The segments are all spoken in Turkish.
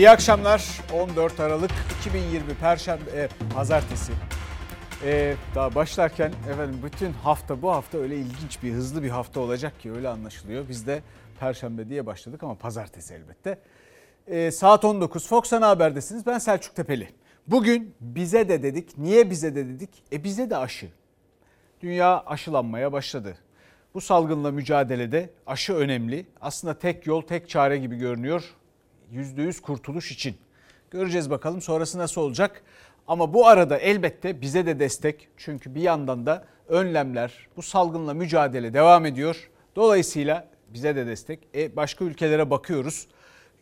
İyi akşamlar. 14 Aralık 2020 Perşembe, e, Pazartesi. E, daha başlarken efendim bütün hafta bu hafta öyle ilginç bir hızlı bir hafta olacak ki öyle anlaşılıyor. Biz de Perşembe diye başladık ama Pazartesi elbette. E, saat 19 Fox Ana Haber'desiniz. Ben Selçuk Tepeli. Bugün bize de dedik. Niye bize de dedik? E bize de aşı. Dünya aşılanmaya başladı. Bu salgınla mücadelede aşı önemli. Aslında tek yol, tek çare gibi görünüyor. %100 kurtuluş için. Göreceğiz bakalım sonrası nasıl olacak. Ama bu arada elbette bize de destek. Çünkü bir yandan da önlemler, bu salgınla mücadele devam ediyor. Dolayısıyla bize de destek. E başka ülkelere bakıyoruz.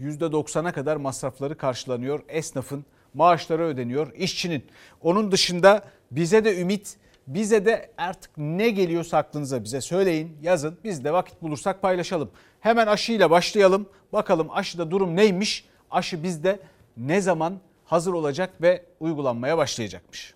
%90'a kadar masrafları karşılanıyor. Esnafın maaşları ödeniyor, işçinin. Onun dışında bize de ümit, bize de artık ne geliyorsa aklınıza bize söyleyin, yazın. Biz de vakit bulursak paylaşalım. Hemen aşıyla başlayalım. Bakalım aşıda durum neymiş? Aşı bizde ne zaman hazır olacak ve uygulanmaya başlayacakmış?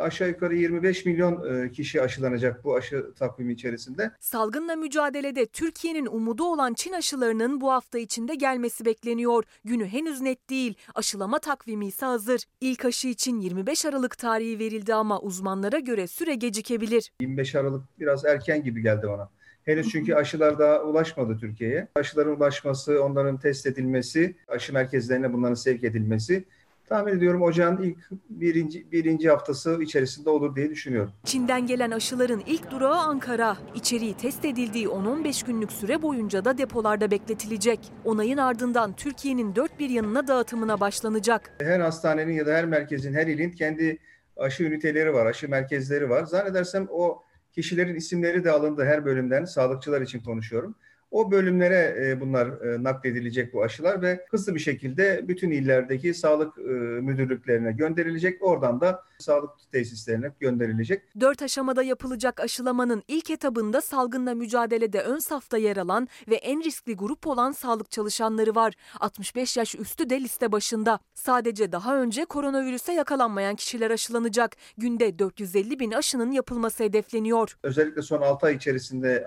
Aşağı yukarı 25 milyon e, kişi aşılanacak bu aşı takvimi içerisinde. Salgınla mücadelede Türkiye'nin umudu olan Çin aşılarının bu hafta içinde gelmesi bekleniyor. Günü henüz net değil. Aşılama takvimi ise hazır. İlk aşı için 25 Aralık tarihi verildi ama uzmanlara göre süre gecikebilir. 25 Aralık biraz erken gibi geldi bana. Henüz çünkü aşılar daha ulaşmadı Türkiye'ye. Aşıların ulaşması, onların test edilmesi, aşı merkezlerine bunların sevk edilmesi tahmin ediyorum ocağın ilk birinci, birinci haftası içerisinde olur diye düşünüyorum. Çin'den gelen aşıların ilk durağı Ankara. İçeriği test edildiği 10-15 günlük süre boyunca da depolarda bekletilecek. Onayın ardından Türkiye'nin dört bir yanına dağıtımına başlanacak. Her hastanenin ya da her merkezin, her ilin kendi aşı üniteleri var, aşı merkezleri var. Zannedersem o kişilerin isimleri de alındı her bölümden, sağlıkçılar için konuşuyorum. O bölümlere e, bunlar e, nakledilecek bu aşılar ve hızlı bir şekilde bütün illerdeki sağlık e, müdürlüklerine gönderilecek. Oradan da sağlık tesislerine gönderilecek. Dört aşamada yapılacak aşılamanın ilk etabında salgınla mücadelede ön safta yer alan ve en riskli grup olan sağlık çalışanları var. 65 yaş üstü de liste başında. Sadece daha önce koronavirüse yakalanmayan kişiler aşılanacak. Günde 450 bin aşının yapılması hedefleniyor. Özellikle son 6 ay içerisinde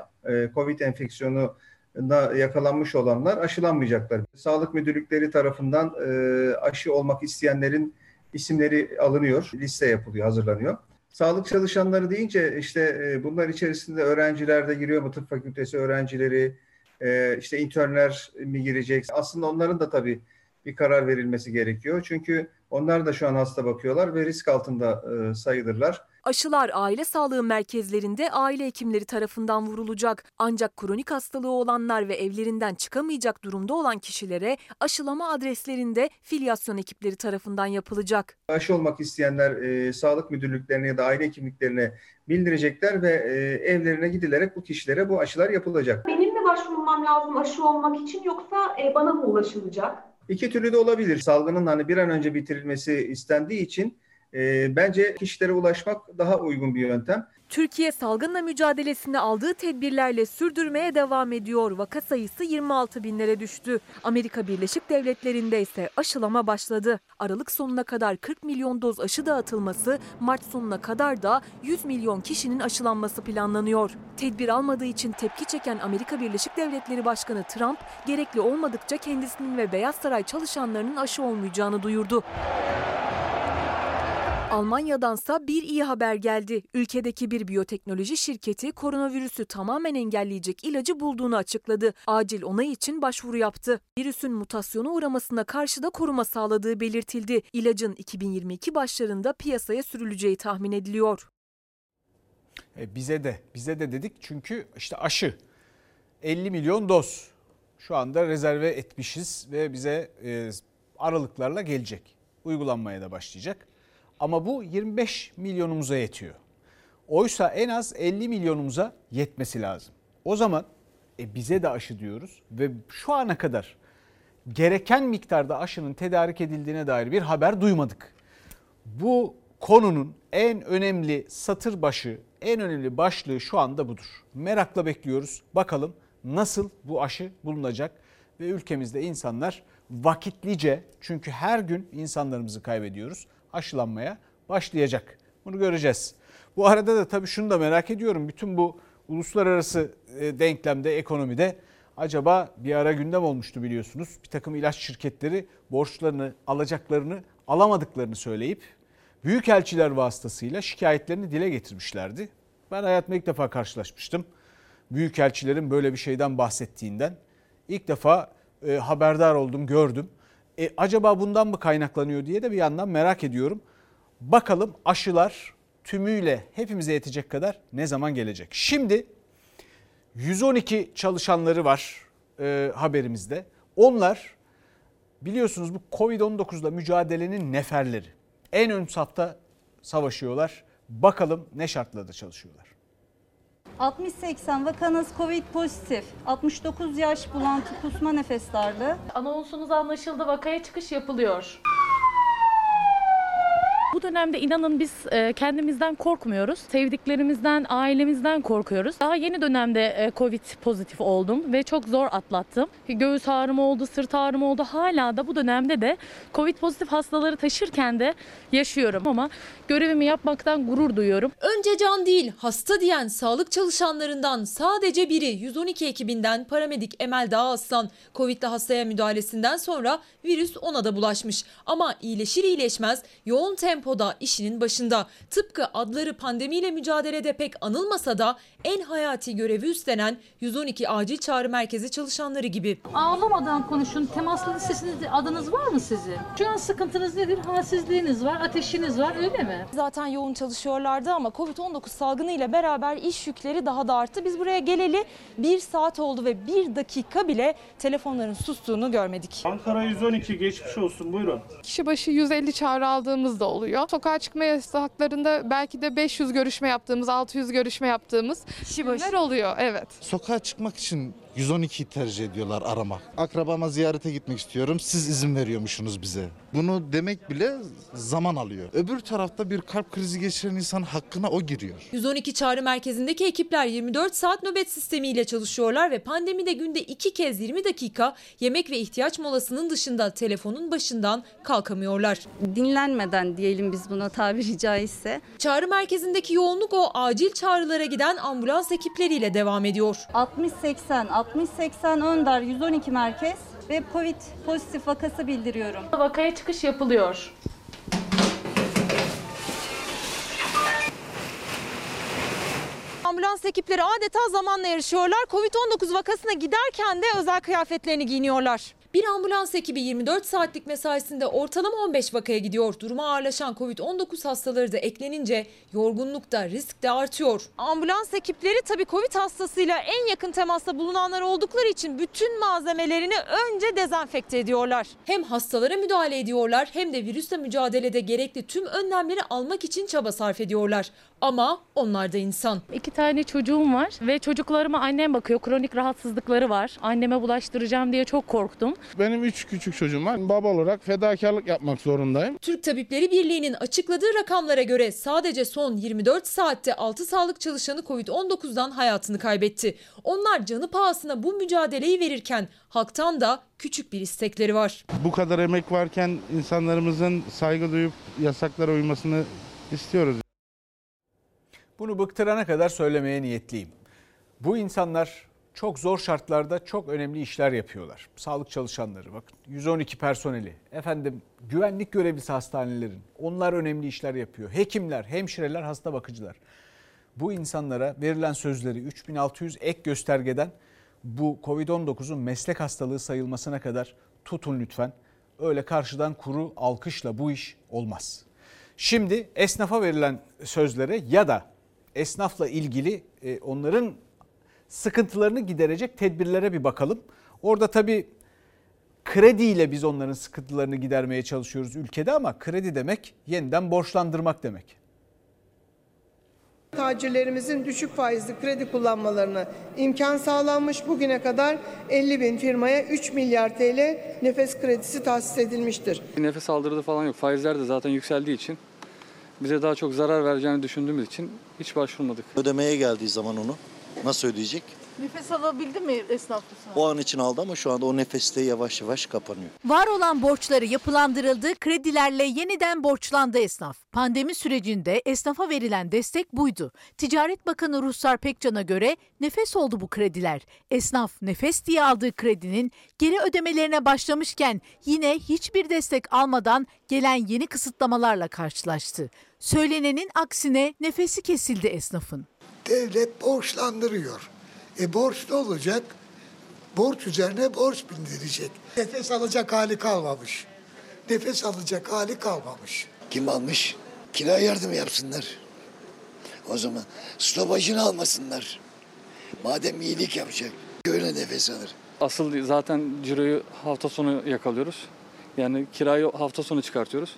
COVID enfeksiyonu yakalanmış olanlar aşılanmayacaklar. Sağlık müdürlükleri tarafından e, aşı olmak isteyenlerin isimleri alınıyor, liste yapılıyor, hazırlanıyor. Sağlık çalışanları deyince işte e, bunlar içerisinde öğrenciler de giriyor mu? Tıp fakültesi öğrencileri, e, işte internler mi girecek? Aslında onların da tabii bir karar verilmesi gerekiyor. Çünkü onlar da şu an hasta bakıyorlar ve risk altında e, sayılırlar. Aşılar aile sağlığı merkezlerinde aile hekimleri tarafından vurulacak. Ancak kronik hastalığı olanlar ve evlerinden çıkamayacak durumda olan kişilere aşılama adreslerinde filyasyon ekipleri tarafından yapılacak. Aşı olmak isteyenler e, sağlık müdürlüklerine ya da aile hekimliklerine bildirecekler ve e, evlerine gidilerek bu kişilere bu aşılar yapılacak. Benim mi başvurmam lazım aşı olmak için yoksa e, bana mı ulaşılacak? İki türlü de olabilir. Salgının hani bir an önce bitirilmesi istendiği için e, bence kişilere ulaşmak daha uygun bir yöntem. Türkiye salgınla mücadelesinde aldığı tedbirlerle sürdürmeye devam ediyor. Vaka sayısı 26 binlere düştü. Amerika Birleşik Devletleri'nde ise aşılama başladı. Aralık sonuna kadar 40 milyon doz aşı dağıtılması, Mart sonuna kadar da 100 milyon kişinin aşılanması planlanıyor. Tedbir almadığı için tepki çeken Amerika Birleşik Devletleri Başkanı Trump, gerekli olmadıkça kendisinin ve Beyaz Saray çalışanlarının aşı olmayacağını duyurdu. Almanya'dansa bir iyi haber geldi. Ülkedeki bir biyoteknoloji şirketi koronavirüsü tamamen engelleyecek ilacı bulduğunu açıkladı. Acil onay için başvuru yaptı. Virüsün mutasyona uğramasına karşı da koruma sağladığı belirtildi. İlacın 2022 başlarında piyasaya sürüleceği tahmin ediliyor. E bize de, bize de dedik çünkü işte aşı 50 milyon doz şu anda rezerve etmişiz ve bize e, aralıklarla gelecek. Uygulanmaya da başlayacak. Ama bu 25 milyonumuza yetiyor. Oysa en az 50 milyonumuza yetmesi lazım. O zaman e, bize de aşı diyoruz ve şu ana kadar gereken miktarda aşının tedarik edildiğine dair bir haber duymadık. Bu konunun en önemli satır başı, en önemli başlığı şu anda budur. Merakla bekliyoruz. Bakalım nasıl bu aşı bulunacak ve ülkemizde insanlar vakitlice çünkü her gün insanlarımızı kaybediyoruz aşılanmaya başlayacak. Bunu göreceğiz. Bu arada da tabii şunu da merak ediyorum. Bütün bu uluslararası e, denklemde, ekonomide Acaba bir ara gündem olmuştu biliyorsunuz. Bir takım ilaç şirketleri borçlarını, alacaklarını alamadıklarını söyleyip büyükelçiler vasıtasıyla şikayetlerini dile getirmişlerdi. Ben hayatımda ilk defa karşılaşmıştım. Büyükelçilerin böyle bir şeyden bahsettiğinden. ilk defa e, haberdar oldum, gördüm. E, acaba bundan mı kaynaklanıyor diye de bir yandan merak ediyorum. Bakalım aşılar tümüyle hepimize yetecek kadar ne zaman gelecek? Şimdi 112 çalışanları var e, haberimizde. Onlar biliyorsunuz bu Covid-19'la mücadelenin neferleri. En ön safta savaşıyorlar. Bakalım ne şartlarda çalışıyorlar. 60-80 vakanız Covid pozitif. 69 yaş bulantı kusma nefes darlığı. Anonsunuz anlaşıldı, vakaya çıkış yapılıyor. Dönemde inanın biz e, kendimizden korkmuyoruz. Sevdiklerimizden, ailemizden korkuyoruz. Daha yeni dönemde e, Covid pozitif oldum ve çok zor atlattım. Göğüs ağrım oldu, sırt ağrım oldu. Hala da bu dönemde de Covid pozitif hastaları taşırken de yaşıyorum ama görevimi yapmaktan gurur duyuyorum. Önce can değil, hasta diyen sağlık çalışanlarından sadece biri 112 ekibinden paramedik Emel Dağaslan Covid'li hastaya müdahalesinden sonra virüs ona da bulaşmış. Ama iyileşir iyileşmez yoğun tempoda işinin başında. Tıpkı adları pandemiyle mücadelede pek anılmasa da en hayati görevi üstlenen 112 acil çağrı merkezi çalışanları gibi. Ağlamadan konuşun. Temaslı listesiniz adınız var mı sizin? Şu an sıkıntınız nedir? Halsizliğiniz var, ateşiniz var öyle mi? Zaten yoğun çalışıyorlardı ama Covid-19 salgını ile beraber iş yükleri daha da arttı. Biz buraya geleli bir saat oldu ve bir dakika bile telefonların sustuğunu görmedik. Ankara 112 geçmiş olsun buyurun. Kişi başı 150 çağrı aldığımız da oluyor. Sokağa çıkma yasaklarında belki de 500 görüşme yaptığımız, 600 görüşme yaptığımız Kişi günler oluyor. Evet. Sokağa çıkmak için 112'yi tercih ediyorlar aramak. Akrabama ziyarete gitmek istiyorum. Siz izin veriyormuşsunuz bize. Bunu demek bile zaman alıyor. Öbür tarafta bir kalp krizi geçiren insan hakkına o giriyor. 112 çağrı merkezindeki ekipler 24 saat nöbet sistemiyle çalışıyorlar ve pandemide günde 2 kez 20 dakika yemek ve ihtiyaç molasının dışında telefonun başından kalkamıyorlar. Dinlenmeden diyelim biz buna tabiri caizse. Çağrı merkezindeki yoğunluk o acil çağrılara giden ambulans ekipleriyle devam ediyor. 60-80, 60-80 Önder 112 merkez ve Covid pozitif vakası bildiriyorum. Vakaya çıkış yapılıyor. Ambulans ekipleri adeta zamanla yarışıyorlar. Covid-19 vakasına giderken de özel kıyafetlerini giyiniyorlar. Bir ambulans ekibi 24 saatlik mesaisinde ortalama 15 vakaya gidiyor. Duruma ağırlaşan Covid-19 hastaları da eklenince yorgunluk da risk de artıyor. Ambulans ekipleri tabii Covid hastasıyla en yakın temasta bulunanlar oldukları için bütün malzemelerini önce dezenfekte ediyorlar. Hem hastalara müdahale ediyorlar hem de virüsle mücadelede gerekli tüm önlemleri almak için çaba sarf ediyorlar. Ama onlar da insan. İki tane çocuğum var ve çocuklarıma annem bakıyor. Kronik rahatsızlıkları var. Anneme bulaştıracağım diye çok korktum. Benim 3 küçük çocuğum var. Baba olarak fedakarlık yapmak zorundayım. Türk Tabipleri Birliği'nin açıkladığı rakamlara göre sadece son 24 saatte 6 sağlık çalışanı Covid-19'dan hayatını kaybetti. Onlar canı pahasına bu mücadeleyi verirken halktan da küçük bir istekleri var. Bu kadar emek varken insanlarımızın saygı duyup yasaklara uymasını istiyoruz. Bunu bıktırana kadar söylemeye niyetliyim. Bu insanlar çok zor şartlarda çok önemli işler yapıyorlar. Sağlık çalışanları bakın 112 personeli, efendim güvenlik görevlisi hastanelerin onlar önemli işler yapıyor. Hekimler, hemşireler, hasta bakıcılar. Bu insanlara verilen sözleri 3600 ek göstergeden bu Covid-19'un meslek hastalığı sayılmasına kadar tutun lütfen. Öyle karşıdan kuru alkışla bu iş olmaz. Şimdi esnafa verilen sözlere ya da esnafla ilgili e, onların sıkıntılarını giderecek tedbirlere bir bakalım. Orada tabii krediyle biz onların sıkıntılarını gidermeye çalışıyoruz ülkede ama kredi demek yeniden borçlandırmak demek. Tacirlerimizin düşük faizli kredi kullanmalarına imkan sağlanmış. Bugüne kadar 50 bin firmaya 3 milyar TL nefes kredisi tahsis edilmiştir. Nefes aldırdığı falan yok. Faizler de zaten yükseldiği için bize daha çok zarar vereceğini düşündüğümüz için hiç başvurmadık. Ödemeye geldiği zaman onu nasıl ödeyecek? Nefes alabildi mi esnaf bu? O an için aldı ama şu anda o nefeste yavaş yavaş kapanıyor. Var olan borçları yapılandırıldı, kredilerle yeniden borçlandı esnaf. Pandemi sürecinde esnafa verilen destek buydu. Ticaret Bakanı Ruhsar Pekcan'a göre nefes oldu bu krediler. Esnaf nefes diye aldığı kredinin geri ödemelerine başlamışken yine hiçbir destek almadan gelen yeni kısıtlamalarla karşılaştı. Söylenenin aksine nefesi kesildi esnafın. Devlet borçlandırıyor. E borç ne olacak? Borç üzerine borç bindirecek. Nefes alacak hali kalmamış. Nefes alacak hali kalmamış. Kim almış? Kira yardım yapsınlar. O zaman stopajını almasınlar. Madem iyilik yapacak, öyle nefes alır. Asıl zaten ciroyu hafta sonu yakalıyoruz. Yani kirayı hafta sonu çıkartıyoruz.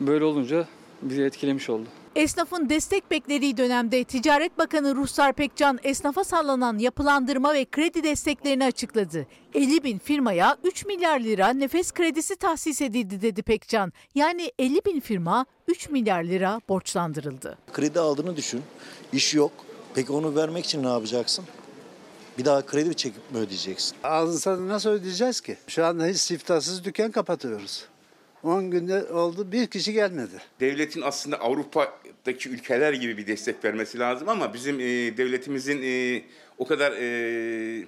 Böyle olunca bizi etkilemiş oldu. Esnafın destek beklediği dönemde Ticaret Bakanı Ruhsar Pekcan esnafa sallanan yapılandırma ve kredi desteklerini açıkladı. 50 bin firmaya 3 milyar lira nefes kredisi tahsis edildi dedi Pekcan. Yani 50 bin firma 3 milyar lira borçlandırıldı. Kredi aldığını düşün. İş yok. Peki onu vermek için ne yapacaksın? Bir daha kredi çekip mi ödeyeceksin? Ağzını nasıl ödeyeceğiz ki? Şu anda hiç siftahsız dükkan kapatıyoruz. 10 günde oldu bir kişi gelmedi. Devletin aslında Avrupa'daki ülkeler gibi bir destek vermesi lazım ama bizim e, devletimizin e, o kadar e,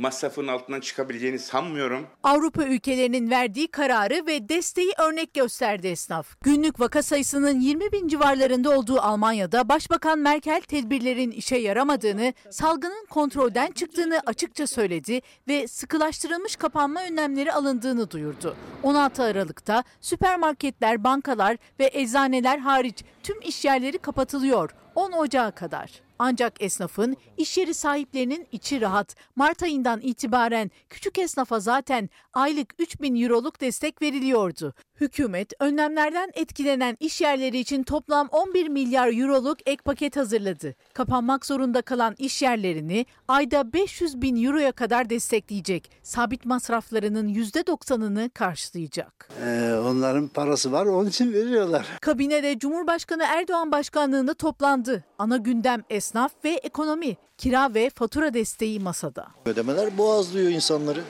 masrafın altından çıkabileceğini sanmıyorum. Avrupa ülkelerinin verdiği kararı ve desteği örnek gösterdi esnaf. Günlük vaka sayısının 20 bin civarlarında olduğu Almanya'da Başbakan Merkel tedbirlerin işe yaramadığını, salgının kontrolden çıktığını açıkça söyledi ve sıkılaştırılmış kapanma önlemleri alındığını duyurdu. 16 Aralık'ta süpermarketler, bankalar ve eczaneler hariç tüm işyerleri kapatılıyor 10 Ocağı kadar. Ancak esnafın, iş yeri sahiplerinin içi rahat. Mart ayından itibaren küçük esnafa zaten aylık 3 bin euroluk destek veriliyordu. Hükümet önlemlerden etkilenen iş yerleri için toplam 11 milyar euroluk ek paket hazırladı. Kapanmak zorunda kalan iş yerlerini ayda 500 bin euroya kadar destekleyecek. Sabit masraflarının %90'ını karşılayacak. Ee, onların parası var onun için veriyorlar. Kabinede Cumhurbaşkanı Erdoğan başkanlığında toplandı. Ana gündem esnaf ve ekonomi. Kira ve fatura desteği masada. Ödemeler boğazlıyor insanları.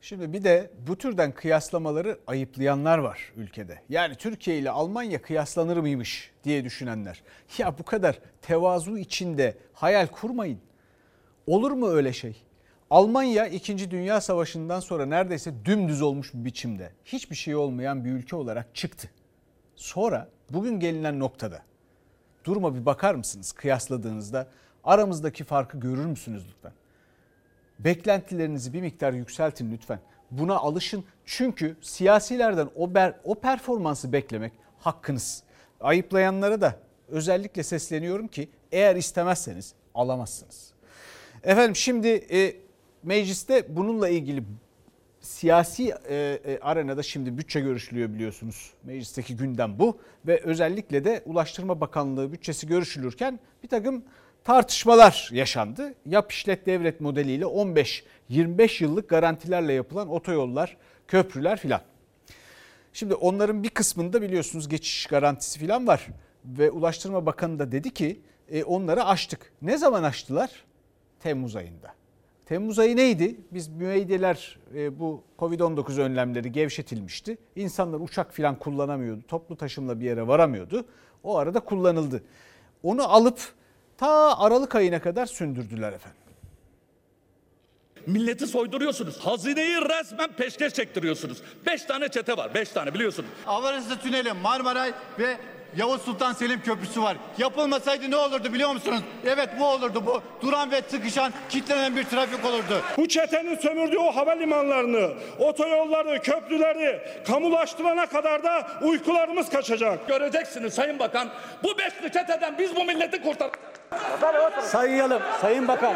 Şimdi bir de bu türden kıyaslamaları ayıplayanlar var ülkede. Yani Türkiye ile Almanya kıyaslanır mıymış diye düşünenler. Ya bu kadar tevazu içinde hayal kurmayın. Olur mu öyle şey? Almanya 2. Dünya Savaşı'ndan sonra neredeyse dümdüz olmuş bir biçimde. Hiçbir şey olmayan bir ülke olarak çıktı. Sonra bugün gelinen noktada duruma bir bakar mısınız kıyasladığınızda? Aramızdaki farkı görür müsünüz lütfen? Beklentilerinizi bir miktar yükseltin lütfen. Buna alışın çünkü siyasilerden o, ber, o performansı beklemek hakkınız. Ayıplayanlara da özellikle sesleniyorum ki eğer istemezseniz alamazsınız. Efendim şimdi e, mecliste bununla ilgili siyasi e, e, arenada şimdi bütçe görüşülüyor biliyorsunuz. Meclisteki gündem bu ve özellikle de Ulaştırma Bakanlığı bütçesi görüşülürken bir takım tartışmalar yaşandı. Yap işlet devlet modeliyle 15-25 yıllık garantilerle yapılan otoyollar, köprüler filan. Şimdi onların bir kısmında biliyorsunuz geçiş garantisi filan var ve Ulaştırma Bakanı da dedi ki e, onları aştık. Ne zaman aştılar? Temmuz ayında. Temmuz ayı neydi? Biz müeyyideler e, bu Covid-19 önlemleri gevşetilmişti. İnsanlar uçak filan kullanamıyordu. Toplu taşımla bir yere varamıyordu. O arada kullanıldı. Onu alıp ta Aralık ayına kadar sündürdüler efendim. Milleti soyduruyorsunuz. Hazineyi resmen peşkeş çektiriyorsunuz. Beş tane çete var. Beş tane biliyorsunuz. Avarizli Tüneli, Marmaray ve Yavuz Sultan Selim Köprüsü var. Yapılmasaydı ne olurdu biliyor musunuz? Evet bu olurdu bu. Duran ve sıkışan, kitlenen bir trafik olurdu. Bu çetenin sömürdüğü o havalimanlarını, otoyolları, köprüleri kamulaştırana kadar da uykularımız kaçacak. Göreceksiniz Sayın Bakan. Bu beşli çeteden biz bu milleti kurtar. Sayıyalım Sayın Bakan.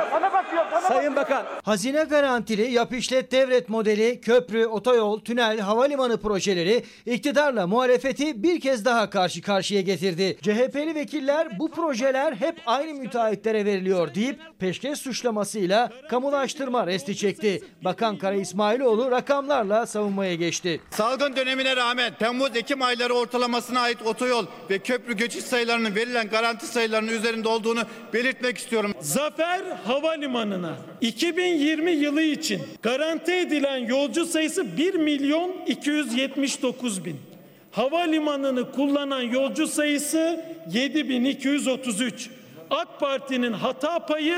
Sayın Bakan. Hazine garantili yap işlet devlet modeli, köprü, otoyol, tünel, havalimanı projeleri iktidarla muhalefeti bir kez daha karşı karşıya getirdi. CHP'li vekiller bu projeler hep aynı müteahhitlere veriliyor deyip peşkeş suçlamasıyla kamulaştırma resti çekti. Bakan Kara İsmailoğlu rakamlarla savunmaya geçti. Salgın dönemine rağmen Temmuz-Ekim ayları ortalamasına ait otoyol ve köprü geçiş sayılarının verilen garanti sayılarının üzerinde olduğunu belirtmek istiyorum. Zafer Havalimanı'na 2020 yılı için garanti edilen yolcu sayısı 1 milyon 279 bin. Havalimanını kullanan yolcu sayısı 7233. AK Parti'nin hata payı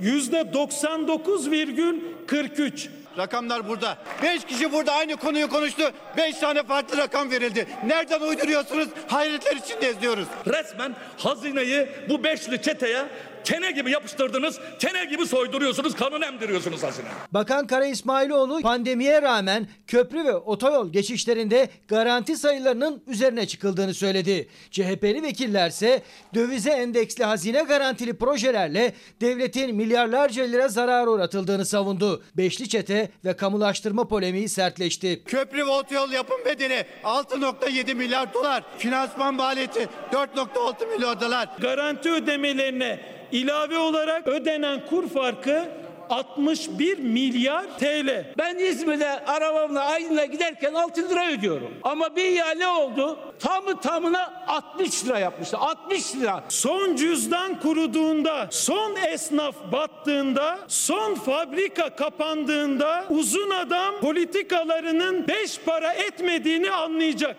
yüzde 99,43. Rakamlar burada. 5 kişi burada aynı konuyu konuştu. 5 tane farklı rakam verildi. Nereden uyduruyorsunuz? Hayretler içinde izliyoruz. Resmen hazineyi bu beşli çeteye kene gibi yapıştırdınız, kene gibi soyduruyorsunuz, kanun emdiriyorsunuz hazine. Bakan Kara İsmailoğlu pandemiye rağmen köprü ve otoyol geçişlerinde garanti sayılarının üzerine çıkıldığını söyledi. CHP'li vekillerse dövize endeksli hazine garantili projelerle devletin milyarlarca lira zarar uğratıldığını savundu. Beşli çete ve kamulaştırma polemiği sertleşti. Köprü ve otoyol yapım bedeli 6.7 milyar dolar. Finansman maliyeti 4.6 milyar dolar. Garanti ödemelerine ilave olarak ödenen kur farkı 61 milyar TL. Ben İzmir'de arabamla Aydın'a giderken 6 lira ödüyorum. Ama bir ihale oldu. Tamı tamına 60 lira yapmıştı. 60 lira. Son cüzdan kuruduğunda, son esnaf battığında, son fabrika kapandığında uzun adam politikalarının beş para etmediğini anlayacak.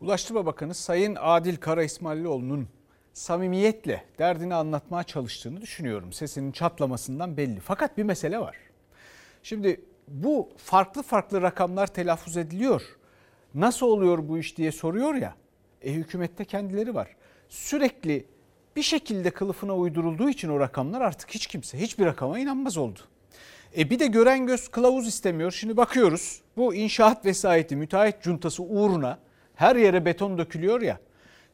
Ulaştırma Bakanı Sayın Adil Kara İsmailoğlu'nun samimiyetle derdini anlatmaya çalıştığını düşünüyorum. Sesinin çatlamasından belli. Fakat bir mesele var. Şimdi bu farklı farklı rakamlar telaffuz ediliyor. Nasıl oluyor bu iş diye soruyor ya. E hükümette kendileri var. Sürekli bir şekilde kılıfına uydurulduğu için o rakamlar artık hiç kimse hiçbir rakama inanmaz oldu. E bir de gören göz kılavuz istemiyor. Şimdi bakıyoruz bu inşaat vesayeti müteahhit cuntası uğruna her yere beton dökülüyor ya.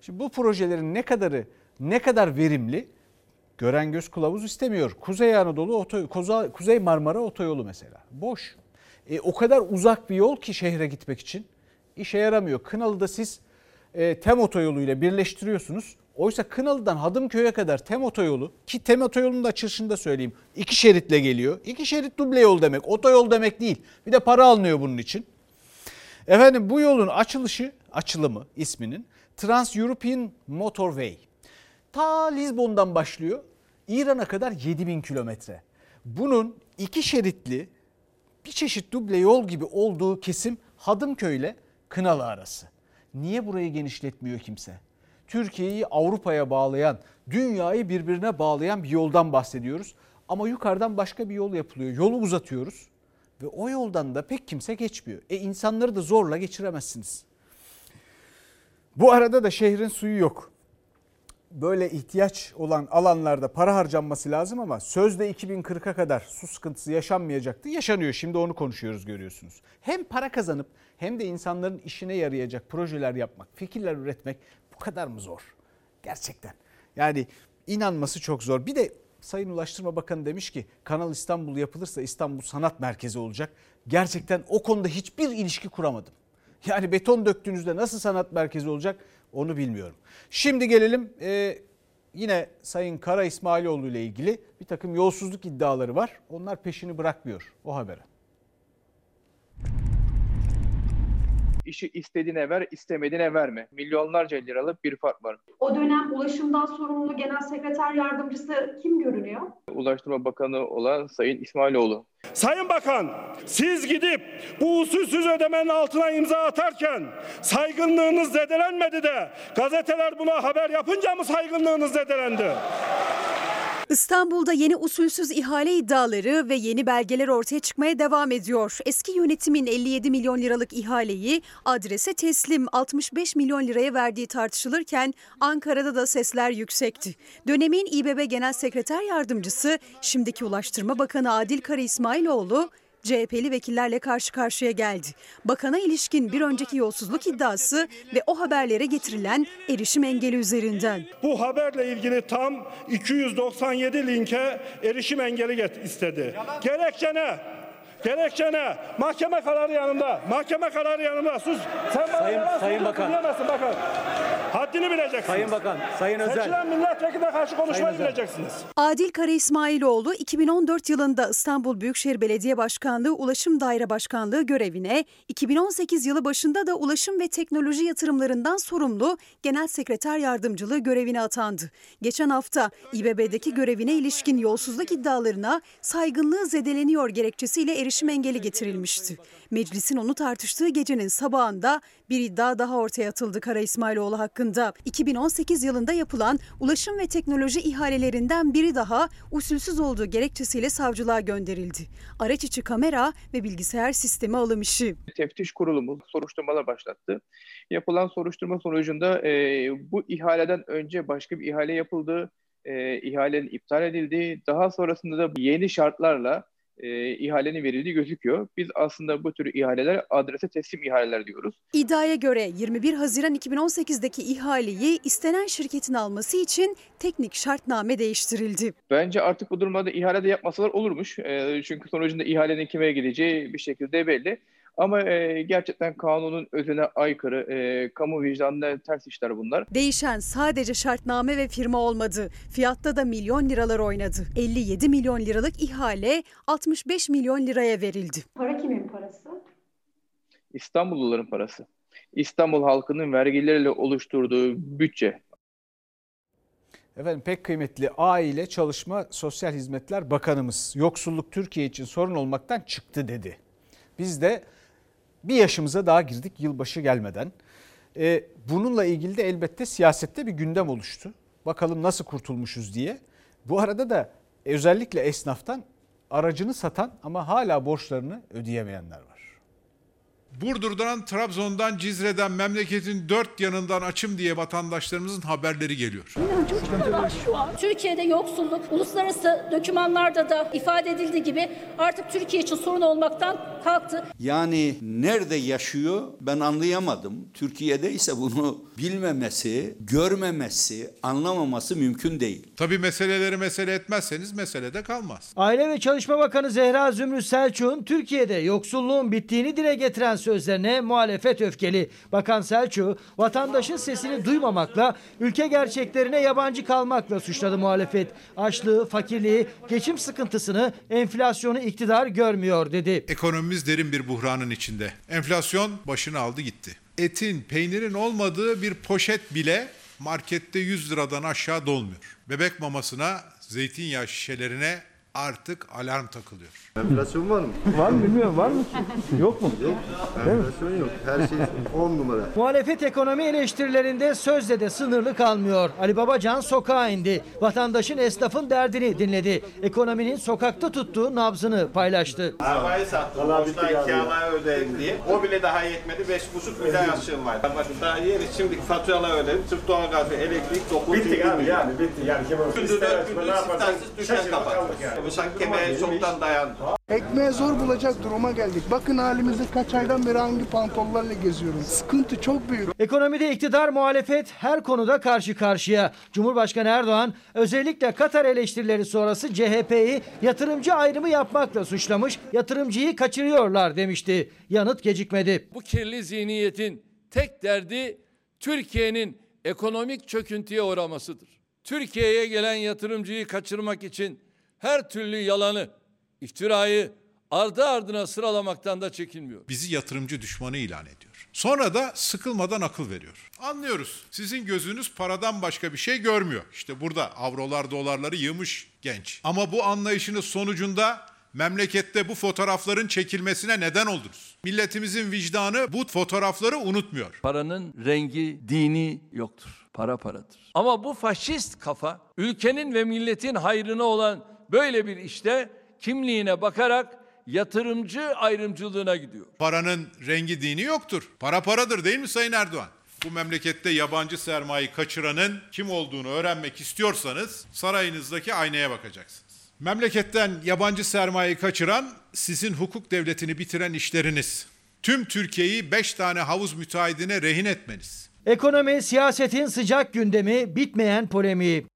Şimdi bu projelerin ne kadarı ne kadar verimli gören göz kılavuz istemiyor. Kuzey Anadolu otoy Kuzey Marmara otoyolu mesela boş. E, o kadar uzak bir yol ki şehre gitmek için işe yaramıyor. Kınalı'da siz e, TEM otoyoluyla birleştiriyorsunuz. Oysa Kınalı'dan Hadımköy'e kadar TEM otoyolu ki TEM otoyolunun da açılışında söyleyeyim. iki şeritle geliyor. İki şerit duble yol demek. Otoyol demek değil. Bir de para alınıyor bunun için. Efendim bu yolun açılışı, açılımı isminin Trans European Motorway. Ta Lizbon'dan başlıyor. İran'a kadar 7000 kilometre. Bunun iki şeritli bir çeşit duble yol gibi olduğu kesim Hadımköy ile Kınalı arası. Niye burayı genişletmiyor kimse? Türkiye'yi Avrupa'ya bağlayan, dünyayı birbirine bağlayan bir yoldan bahsediyoruz. Ama yukarıdan başka bir yol yapılıyor. Yolu uzatıyoruz ve o yoldan da pek kimse geçmiyor. E insanları da zorla geçiremezsiniz. Bu arada da şehrin suyu yok. Böyle ihtiyaç olan alanlarda para harcanması lazım ama sözde 2040'a kadar su sıkıntısı yaşanmayacaktı. Yaşanıyor şimdi onu konuşuyoruz görüyorsunuz. Hem para kazanıp hem de insanların işine yarayacak projeler yapmak, fikirler üretmek bu kadar mı zor? Gerçekten. Yani inanması çok zor. Bir de Sayın Ulaştırma Bakanı demiş ki Kanal İstanbul yapılırsa İstanbul sanat merkezi olacak. Gerçekten o konuda hiçbir ilişki kuramadım. Yani beton döktüğünüzde nasıl sanat merkezi olacak onu bilmiyorum. Şimdi gelelim e, yine Sayın Kara İsmailoğlu ile ilgili bir takım yolsuzluk iddiaları var. Onlar peşini bırakmıyor o habere. İşi istediğine ver, istemediğine verme. Milyonlarca liralık bir fark var. O dönem ulaşımdan sorumlu genel sekreter yardımcısı kim görünüyor? Ulaştırma Bakanı olan Sayın İsmailoğlu. Sayın Bakan, siz gidip bu usulsüz ödemenin altına imza atarken saygınlığınız zedelenmedi de gazeteler buna haber yapınca mı saygınlığınız zedelendi? İstanbul'da yeni usulsüz ihale iddiaları ve yeni belgeler ortaya çıkmaya devam ediyor. Eski yönetimin 57 milyon liralık ihaleyi adrese teslim 65 milyon liraya verdiği tartışılırken Ankara'da da sesler yüksekti. Dönemin İBB Genel Sekreter Yardımcısı, şimdiki Ulaştırma Bakanı Adil Kara İsmailoğlu CHP'li vekillerle karşı karşıya geldi. Bakana ilişkin bir önceki yolsuzluk iddiası ve o haberlere getirilen erişim engeli üzerinden. Bu haberle ilgili tam 297 linke erişim engeli get- istedi. Gerekçe ne? Gerekçe ne? Mahkeme kararı yanımda. Mahkeme kararı yanımda. Sus. Sen bana Sayın- Sayın Bakan. diyemezsin bakan. Haddini bileceksin. Sayın Bakan, Sayın Özel. Seçilen milletvekiline karşı konuşmayı bileceksiniz. Adil Kara İsmailoğlu 2014 yılında İstanbul Büyükşehir Belediye Başkanlığı Ulaşım Daire Başkanlığı görevine, 2018 yılı başında da Ulaşım ve Teknoloji Yatırımlarından sorumlu Genel Sekreter Yardımcılığı görevine atandı. Geçen hafta İBB'deki görevine ilişkin yolsuzluk iddialarına saygınlığı zedeleniyor gerekçesiyle erişim engeli getirilmişti. Meclisin onu tartıştığı gecenin sabahında bir iddia daha ortaya atıldı Kara İsmailoğlu hakkında. 2018 yılında yapılan ulaşım ve teknoloji ihalelerinden biri daha usulsüz olduğu gerekçesiyle savcılığa gönderildi. Araç içi kamera ve bilgisayar sistemi alım işi. Teftiş kurulumu soruşturmalar başlattı. Yapılan soruşturma sonucunda e, bu ihaleden önce başka bir ihale yapıldı. E, ihalenin iptal edildi. Daha sonrasında da yeni şartlarla e, ihalenin verildiği gözüküyor. Biz aslında bu tür ihaleler adrese teslim ihaleler diyoruz. İddiaya göre 21 Haziran 2018'deki ihaleyi istenen şirketin alması için teknik şartname değiştirildi. Bence artık bu durumda ihale de yapmasalar olurmuş. E, çünkü sonucunda ihalenin kime gideceği bir şekilde belli. Ama e, gerçekten kanunun özüne aykırı, e, kamu vicdanına ters işler bunlar. Değişen sadece şartname ve firma olmadı. Fiyatta da milyon liralar oynadı. 57 milyon liralık ihale 65 milyon liraya verildi. Para kimin parası? İstanbulluların parası. İstanbul halkının vergileriyle oluşturduğu bütçe. Efendim pek kıymetli Aile Çalışma Sosyal Hizmetler Bakanımız yoksulluk Türkiye için sorun olmaktan çıktı dedi. Biz de bir yaşımıza daha girdik yılbaşı gelmeden. Ee, bununla ilgili de elbette siyasette bir gündem oluştu. Bakalım nasıl kurtulmuşuz diye. Bu arada da özellikle esnaftan aracını satan ama hala borçlarını ödeyemeyenler var. Burdur'dan, Trabzon'dan, Cizre'den, memleketin dört yanından açım diye vatandaşlarımızın haberleri geliyor. Türkiye'de yoksulluk uluslararası dokümanlarda da ifade edildiği gibi artık Türkiye için sorun olmaktan kalktı. Yani nerede yaşıyor ben anlayamadım. Türkiye'de ise bunu bilmemesi, görmemesi, anlamaması mümkün değil. Tabii meseleleri mesele etmezseniz meselede kalmaz. Aile ve Çalışma Bakanı Zehra Zümrüt Selçuk'un Türkiye'de yoksulluğun bittiğini dile getiren sözlerine muhalefet öfkeli. Bakan Selçuk vatandaşın sesini duymamakla, ülke gerçeklerine yabancı kalmakla suçladı muhalefet. Açlığı, fakirliği, geçim sıkıntısını, enflasyonu iktidar görmüyor dedi. Ekonomimiz derin bir buhranın içinde. Enflasyon başını aldı gitti. Etin, peynirin olmadığı bir poşet bile markette 100 liradan aşağı dolmuyor. Bebek mamasına, zeytinyağı şişelerine artık alarm takılıyor. Enflasyon var mı? Var mı bilmiyorum var mı? Yok mu? Yok. Enflasyon yok. Her şey 10 numara. Muhalefet ekonomi eleştirilerinde sözde de sınırlı kalmıyor. Ali Babacan sokağa indi. Vatandaşın esnafın derdini dinledi. Ekonominin sokakta tuttuğu nabzını paylaştı. Arabayı sattım. Borçtan kiralayı ödeyin diye. O bile daha yetmedi. 5,5 milyar açığım var. Bak daha yeni şimdiki faturalar ödedim. Sırf doğalgaz ve elektrik 9 Bitti abi yani bitti yani. Kim Gündüz gündüz siftahsız düşen kapattık. Bu sanki kemiğe çoktan dayandı. Ekmeğe zor bulacak duruma geldik. Bakın halimize kaç aydan beri hangi pantolonlarla geziyorum. Sıkıntı çok büyük. Ekonomide iktidar muhalefet her konuda karşı karşıya. Cumhurbaşkanı Erdoğan özellikle Katar eleştirileri sonrası CHP'yi yatırımcı ayrımı yapmakla suçlamış, yatırımcıyı kaçırıyorlar demişti. Yanıt gecikmedi. Bu kirli zihniyetin tek derdi Türkiye'nin ekonomik çöküntüye uğramasıdır. Türkiye'ye gelen yatırımcıyı kaçırmak için her türlü yalanı, iftirayı ardı ardına sıralamaktan da çekinmiyor. Bizi yatırımcı düşmanı ilan ediyor. Sonra da sıkılmadan akıl veriyor. Anlıyoruz. Sizin gözünüz paradan başka bir şey görmüyor. İşte burada avrolar dolarları yığmış genç. Ama bu anlayışınız sonucunda memlekette bu fotoğrafların çekilmesine neden oldunuz. Milletimizin vicdanı bu fotoğrafları unutmuyor. Paranın rengi, dini yoktur. Para paradır. Ama bu faşist kafa ülkenin ve milletin hayrına olan böyle bir işte kimliğine bakarak yatırımcı ayrımcılığına gidiyor. Paranın rengi dini yoktur. Para paradır değil mi Sayın Erdoğan? Bu memlekette yabancı sermayeyi kaçıranın kim olduğunu öğrenmek istiyorsanız sarayınızdaki aynaya bakacaksınız. Memleketten yabancı sermayeyi kaçıran sizin hukuk devletini bitiren işleriniz. Tüm Türkiye'yi 5 tane havuz müteahhidine rehin etmeniz. Ekonomi, siyasetin sıcak gündemi, bitmeyen polemiği.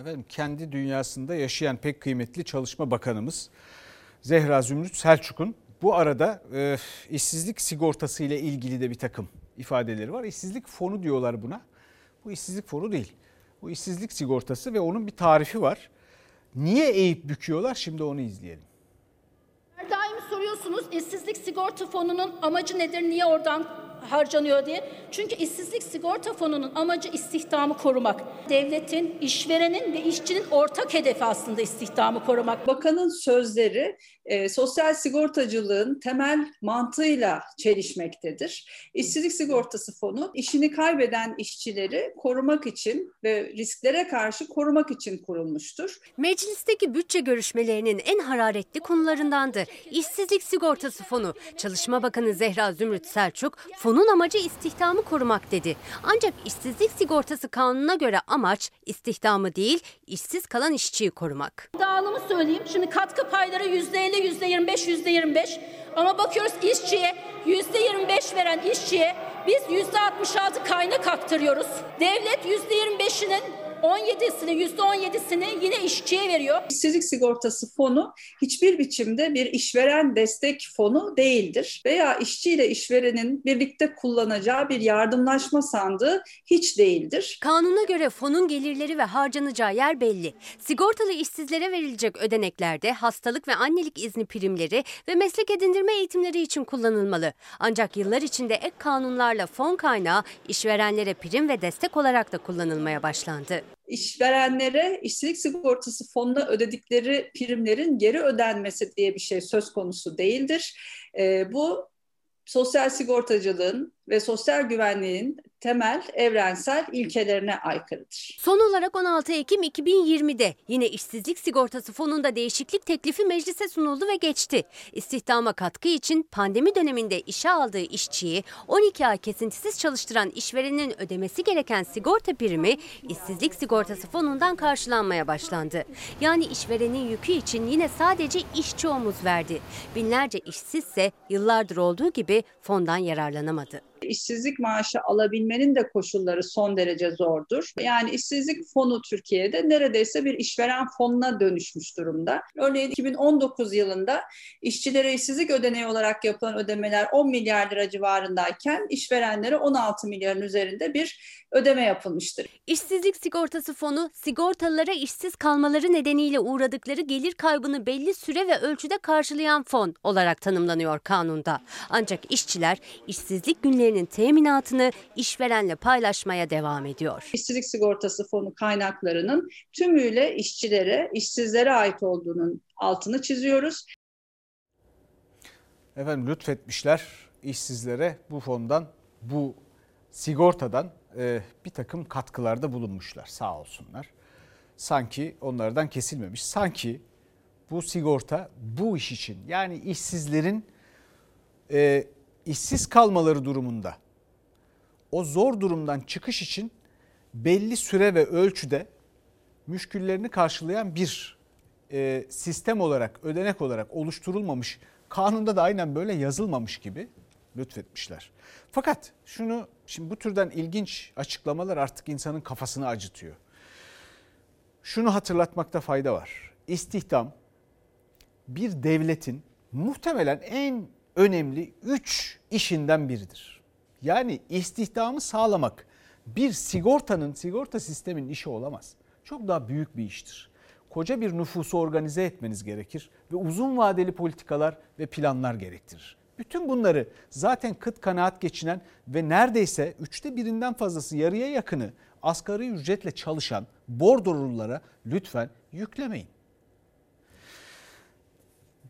Efendim kendi dünyasında yaşayan pek kıymetli Çalışma Bakanımız Zehra Zümrüt Selçuk'un bu arada e, işsizlik sigortası ile ilgili de bir takım ifadeleri var. İşsizlik fonu diyorlar buna. Bu işsizlik fonu değil. Bu işsizlik sigortası ve onun bir tarifi var. Niye eğip büküyorlar? Şimdi onu izleyelim. Her daim soruyorsunuz işsizlik sigorta fonunun amacı nedir, niye oradan harcanıyor diye. Çünkü işsizlik sigorta fonunun amacı istihdamı korumak. Devletin, işverenin ve işçinin ortak hedefi aslında istihdamı korumak. Bakanın sözleri e, sosyal sigortacılığın temel mantığıyla çelişmektedir. İşsizlik sigortası fonu işini kaybeden işçileri korumak için ve risklere karşı korumak için kurulmuştur. Meclisteki bütçe görüşmelerinin en hararetli konularındandı. İşsizlik sigortası fonu. Çalışma Bakanı Zehra Zümrüt Selçuk, fonun amacı istihdamı korumak dedi. Ancak işsizlik sigortası kanununa göre amaç istihdamı değil, işsiz kalan işçiyi korumak. Dağılımı söyleyeyim. Şimdi katkı payları %50, %25, %25. Ama bakıyoruz işçiye %25 veren işçiye biz %66 kaynak aktarıyoruz. Devlet %25'inin 17'sini, %17'sini yine işçiye veriyor. İşsizlik sigortası fonu hiçbir biçimde bir işveren destek fonu değildir. Veya işçi ile işverenin birlikte kullanacağı bir yardımlaşma sandığı hiç değildir. Kanuna göre fonun gelirleri ve harcanacağı yer belli. Sigortalı işsizlere verilecek ödeneklerde hastalık ve annelik izni primleri ve meslek edindirme eğitimleri için kullanılmalı. Ancak yıllar içinde ek kanunlarla fon kaynağı işverenlere prim ve destek olarak da kullanılmaya başlandı işverenlere işsizlik sigortası fonuna ödedikleri primlerin geri ödenmesi diye bir şey söz konusu değildir. E, bu sosyal sigortacılığın ve sosyal güvenliğin temel evrensel ilkelerine aykırıdır. Son olarak 16 Ekim 2020'de yine işsizlik sigortası fonunda değişiklik teklifi meclise sunuldu ve geçti. İstihdama katkı için pandemi döneminde işe aldığı işçiyi 12 ay kesintisiz çalıştıran işverenin ödemesi gereken sigorta primi işsizlik sigortası fonundan karşılanmaya başlandı. Yani işverenin yükü için yine sadece işçi omuz verdi. Binlerce işsizse yıllardır olduğu gibi fondan yararlanamadı. İşsizlik maaşı alabilmenin de koşulları son derece zordur. Yani işsizlik fonu Türkiye'de neredeyse bir işveren fonuna dönüşmüş durumda. Örneğin 2019 yılında işçilere işsizlik ödeneği olarak yapılan ödemeler 10 milyar lira civarındayken işverenlere 16 milyarın üzerinde bir ödeme yapılmıştır. İşsizlik sigortası fonu sigortalılara işsiz kalmaları nedeniyle uğradıkları gelir kaybını belli süre ve ölçüde karşılayan fon olarak tanımlanıyor kanunda. Ancak işçiler işsizlik günlerinin teminatını işverenle paylaşmaya devam ediyor. İşsizlik sigortası fonu kaynaklarının tümüyle işçilere, işsizlere ait olduğunun altını çiziyoruz. Efendim lütfetmişler işsizlere bu fondan, bu sigortadan e, bir takım katkılarda bulunmuşlar sağ olsunlar. Sanki onlardan kesilmemiş. Sanki bu sigorta bu iş için yani işsizlerin e, işsiz kalmaları durumunda o zor durumdan çıkış için belli süre ve ölçüde müşküllerini karşılayan bir e, sistem olarak, ödenek olarak oluşturulmamış, kanunda da aynen böyle yazılmamış gibi lütfetmişler. Fakat şunu şimdi bu türden ilginç açıklamalar artık insanın kafasını acıtıyor. Şunu hatırlatmakta fayda var. İstihdam bir devletin muhtemelen en önemli üç işinden biridir. Yani istihdamı sağlamak bir sigortanın, sigorta sistemin işi olamaz. Çok daha büyük bir iştir. Koca bir nüfusu organize etmeniz gerekir ve uzun vadeli politikalar ve planlar gerektirir. Bütün bunları zaten kıt kanaat geçinen ve neredeyse üçte birinden fazlası yarıya yakını asgari ücretle çalışan bordrolulara lütfen yüklemeyin.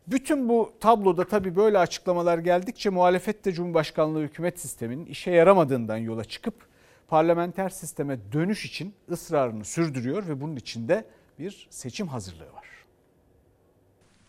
Bütün bu tabloda tabii böyle açıklamalar geldikçe muhalefet de Cumhurbaşkanlığı hükümet sisteminin işe yaramadığından yola çıkıp parlamenter sisteme dönüş için ısrarını sürdürüyor ve bunun içinde bir seçim hazırlığı var.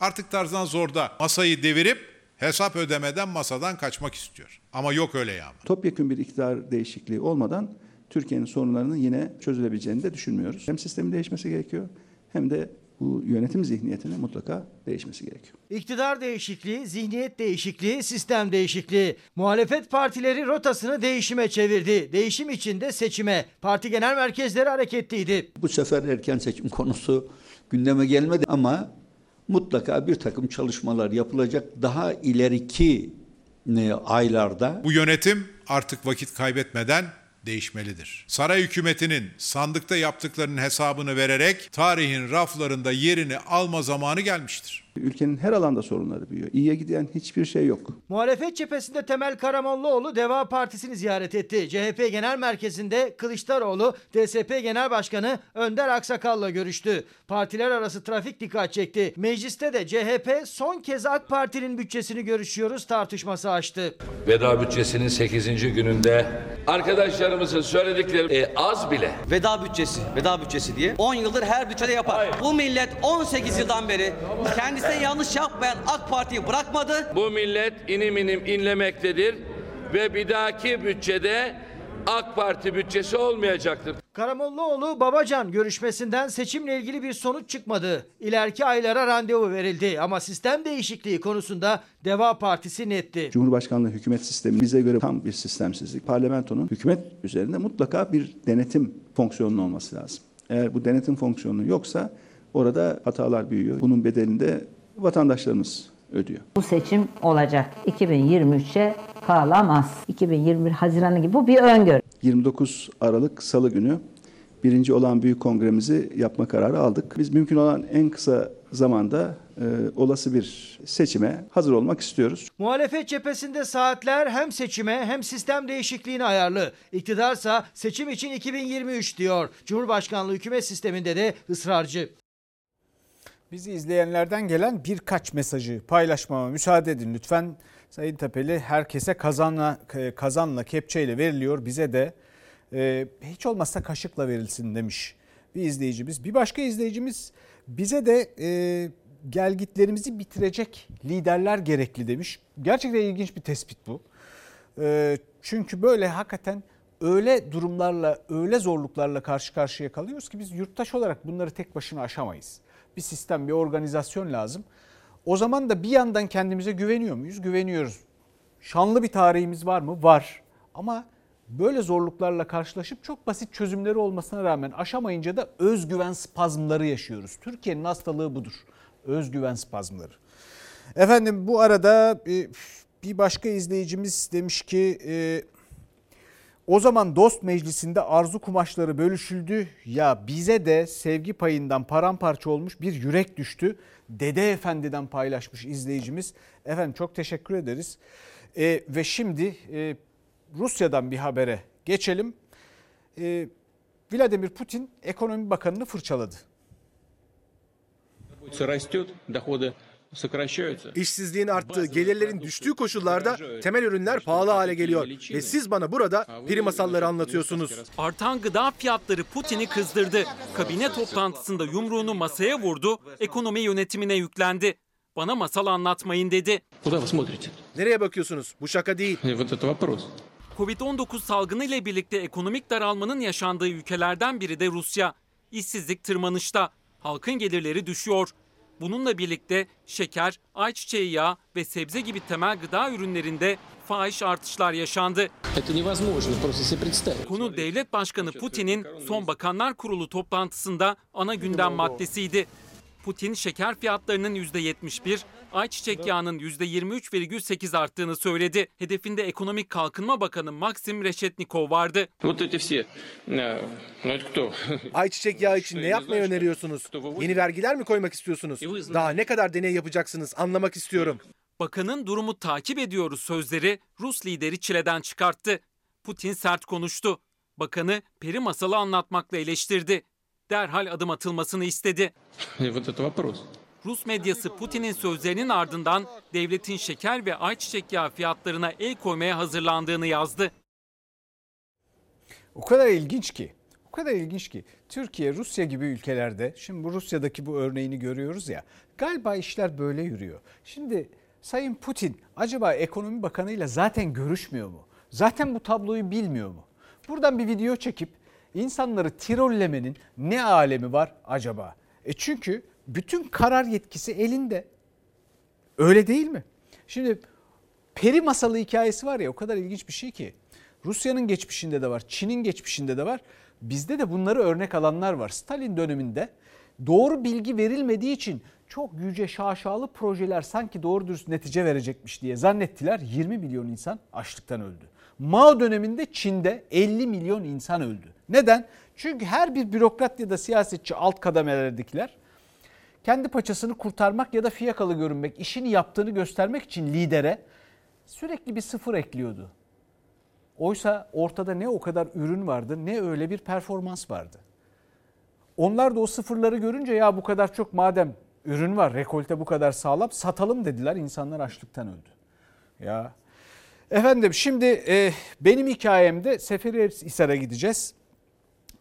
Artık Tarzan zorda masayı devirip hesap ödemeden masadan kaçmak istiyor. Ama yok öyle ya. Topyekun bir iktidar değişikliği olmadan Türkiye'nin sorunlarının yine çözülebileceğini de düşünmüyoruz. Hem sistemin değişmesi gerekiyor hem de bu yönetim zihniyetinin mutlaka değişmesi gerekiyor. İktidar değişikliği, zihniyet değişikliği, sistem değişikliği. Muhalefet partileri rotasını değişime çevirdi. Değişim içinde seçime. Parti genel merkezleri hareketliydi. Bu sefer erken seçim konusu gündeme gelmedi ama mutlaka bir takım çalışmalar yapılacak daha ileriki aylarda. Bu yönetim artık vakit kaybetmeden değişmelidir. Saray hükümetinin sandıkta yaptıklarının hesabını vererek tarihin raflarında yerini alma zamanı gelmiştir. Ülkenin her alanda sorunları büyüyor. İyiye giden hiçbir şey yok. Muhalefet cephesinde Temel Karamollaoğlu Deva Partisi'ni ziyaret etti. CHP Genel Merkezi'nde Kılıçdaroğlu DSP Genel Başkanı Önder Aksakal'la görüştü. Partiler arası trafik dikkat çekti. Mecliste de CHP son kez AK Parti'nin bütçesini görüşüyoruz tartışması açtı. Veda bütçesinin 8. gününde arkadaşlarımızın söyledikleri e, az bile. Veda bütçesi, veda bütçesi diye 10 yıldır her bütçede yapar. Bu millet 18 yıldan beri kendisine yanlış yapmayan AK Parti'yi bırakmadı. Bu millet inim inim inlemektedir ve bir dahaki bütçede AK Parti bütçesi olmayacaktır. Karamollaoğlu Babacan görüşmesinden seçimle ilgili bir sonuç çıkmadı. İleriki aylara randevu verildi ama sistem değişikliği konusunda Deva Partisi netti. Cumhurbaşkanlığı hükümet sistemi bize göre tam bir sistemsizlik. Parlamentonun hükümet üzerinde mutlaka bir denetim fonksiyonunun olması lazım. Eğer bu denetim fonksiyonu yoksa orada hatalar büyüyor. Bunun bedelini de vatandaşlarımız ödüyor. Bu seçim olacak. 2023'e kalamaz. 2021 Haziranı gibi bu bir öngörü. 29 Aralık Salı günü birinci olan büyük kongremizi yapma kararı aldık. Biz mümkün olan en kısa zamanda e, olası bir seçime hazır olmak istiyoruz. Muhalefet cephesinde saatler hem seçime hem sistem değişikliğine ayarlı. İktidarsa seçim için 2023 diyor. Cumhurbaşkanlığı hükümet sisteminde de ısrarcı. Bizi izleyenlerden gelen birkaç mesajı paylaşmama müsaade edin lütfen. Sayın Tepeli herkese kazanla, kazanla kepçeyle veriliyor bize de e, hiç olmazsa kaşıkla verilsin demiş bir izleyicimiz. Bir başka izleyicimiz bize de e, gelgitlerimizi bitirecek liderler gerekli demiş. Gerçekten ilginç bir tespit bu. E, çünkü böyle hakikaten öyle durumlarla öyle zorluklarla karşı karşıya kalıyoruz ki biz yurttaş olarak bunları tek başına aşamayız. Bir sistem bir organizasyon lazım. O zaman da bir yandan kendimize güveniyor muyuz? Güveniyoruz. Şanlı bir tarihimiz var mı? Var. Ama böyle zorluklarla karşılaşıp çok basit çözümleri olmasına rağmen aşamayınca da özgüven spazmları yaşıyoruz. Türkiye'nin hastalığı budur. Özgüven spazmları. Efendim bu arada bir başka izleyicimiz demiş ki e, o zaman dost meclisinde arzu kumaşları bölüşüldü. Ya bize de sevgi payından paramparça olmuş bir yürek düştü. Dede Efendi'den paylaşmış izleyicimiz. Efendim çok teşekkür ederiz. E, ve şimdi e, Rusya'dan bir habere geçelim. E, Vladimir Putin ekonomi bakanını fırçaladı. İşsizliğin arttığı, gelirlerin düştüğü koşullarda temel ürünler pahalı hale geliyor. Ve siz bana burada peri masalları anlatıyorsunuz. Artan gıda fiyatları Putin'i kızdırdı. Kabine toplantısında yumruğunu masaya vurdu, ekonomi yönetimine yüklendi. Bana masal anlatmayın dedi. Nereye bakıyorsunuz? Bu şaka değil. Covid-19 salgını ile birlikte ekonomik daralmanın yaşandığı ülkelerden biri de Rusya. İşsizlik tırmanışta, halkın gelirleri düşüyor. Bununla birlikte şeker, ayçiçeği yağı ve sebze gibi temel gıda ürünlerinde fahiş artışlar yaşandı. Konu Devlet Başkanı Putin'in son Bakanlar Kurulu toplantısında ana gündem maddesiydi. Putin şeker fiyatlarının %71, ayçiçek yağının %23,8 arttığını söyledi. Hedefinde Ekonomik Kalkınma Bakanı Maxim Reşetnikov vardı. Ayçiçek yağı için ne yapmayı öneriyorsunuz? Yeni vergiler mi koymak istiyorsunuz? Daha ne kadar deney yapacaksınız anlamak istiyorum. Bakanın durumu takip ediyoruz sözleri Rus lideri çileden çıkarttı. Putin sert konuştu. Bakanı peri masalı anlatmakla eleştirdi derhal adım atılmasını istedi. Rus medyası Putin'in sözlerinin ardından devletin şeker ve ayçiçek yağı fiyatlarına el koymaya hazırlandığını yazdı. O kadar ilginç ki, o kadar ilginç ki Türkiye, Rusya gibi ülkelerde şimdi bu Rusya'daki bu örneğini görüyoruz ya galiba işler böyle yürüyor. Şimdi Sayın Putin acaba ekonomi bakanıyla zaten görüşmüyor mu? Zaten bu tabloyu bilmiyor mu? Buradan bir video çekip insanları tirollemenin ne alemi var acaba? E çünkü bütün karar yetkisi elinde. Öyle değil mi? Şimdi peri masalı hikayesi var ya o kadar ilginç bir şey ki. Rusya'nın geçmişinde de var, Çin'in geçmişinde de var. Bizde de bunları örnek alanlar var. Stalin döneminde doğru bilgi verilmediği için çok yüce şaşalı projeler sanki doğru dürüst netice verecekmiş diye zannettiler. 20 milyon insan açlıktan öldü. Mao döneminde Çin'de 50 milyon insan öldü. Neden? Çünkü her bir bürokrat ya da siyasetçi alt kademelerdekiler kendi paçasını kurtarmak ya da fiyakalı görünmek, işini yaptığını göstermek için lidere sürekli bir sıfır ekliyordu. Oysa ortada ne o kadar ürün vardı ne öyle bir performans vardı. Onlar da o sıfırları görünce ya bu kadar çok madem ürün var, rekolte bu kadar sağlam satalım dediler. İnsanlar açlıktan öldü. Ya efendim şimdi e, benim hikayemde Seferihisar'a gideceğiz.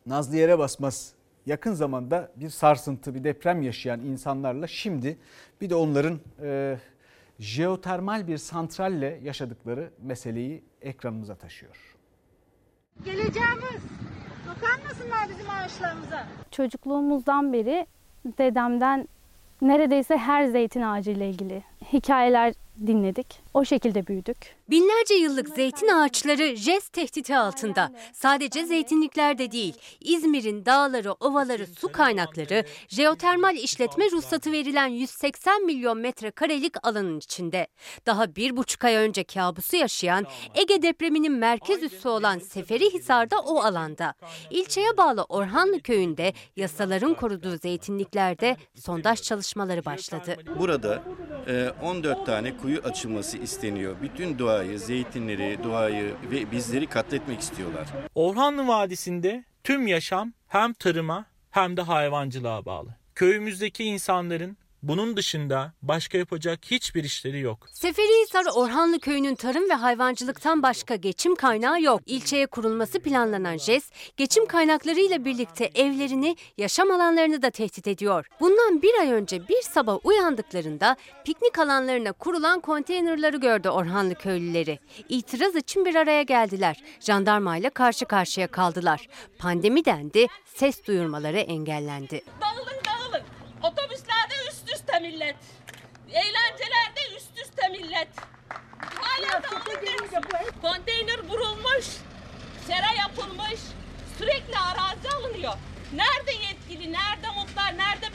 Nazlı yere basmaz yakın zamanda bir sarsıntı, bir deprem yaşayan insanlarla şimdi bir de onların e, jeotermal bir santralle yaşadıkları meseleyi ekranımıza taşıyor. Geleceğimiz. Dokanmasınlar bizim ağaçlarımıza. Çocukluğumuzdan beri dedemden neredeyse her zeytin ağacı ile ilgili hikayeler dinledik. O şekilde büyüdük. Binlerce yıllık zeytin ağaçları jest tehditi altında. Sadece zeytinliklerde değil, İzmir'in dağları, ovaları, su kaynakları, jeotermal işletme ruhsatı verilen 180 milyon metrekarelik alanın içinde. Daha bir buçuk ay önce kabusu yaşayan, Ege depreminin merkez üssü olan Seferihisar'da o alanda. İlçeye bağlı Orhanlı köyünde yasaların koruduğu zeytinliklerde sondaj çalışmaları başladı. Burada 14 tane kuyu açılması isteniyor. Bütün doğayı, zeytinleri, doğayı ve bizleri katletmek istiyorlar. Orhanlı Vadisi'nde tüm yaşam hem tarıma hem de hayvancılığa bağlı. Köyümüzdeki insanların bunun dışında başka yapacak hiçbir işleri yok. Seferihisar Orhanlı Köyü'nün tarım ve hayvancılıktan başka geçim kaynağı yok. İlçeye kurulması planlanan JES, geçim kaynaklarıyla birlikte evlerini, yaşam alanlarını da tehdit ediyor. Bundan bir ay önce bir sabah uyandıklarında piknik alanlarına kurulan konteynerları gördü Orhanlı köylüleri. İtiraz için bir araya geldiler. Jandarmayla karşı karşıya kaldılar. Pandemi dendi, ses duyurmaları engellendi. Dağılın dağılın. Otobüslerde üst üste millet. Eğlencelerde üst üste millet. Hala dağılın dersin. Konteyner vurulmuş. Sera yapılmış. Sürekli arazi alınıyor. Nerede yetkili, nerede muhtar, nerede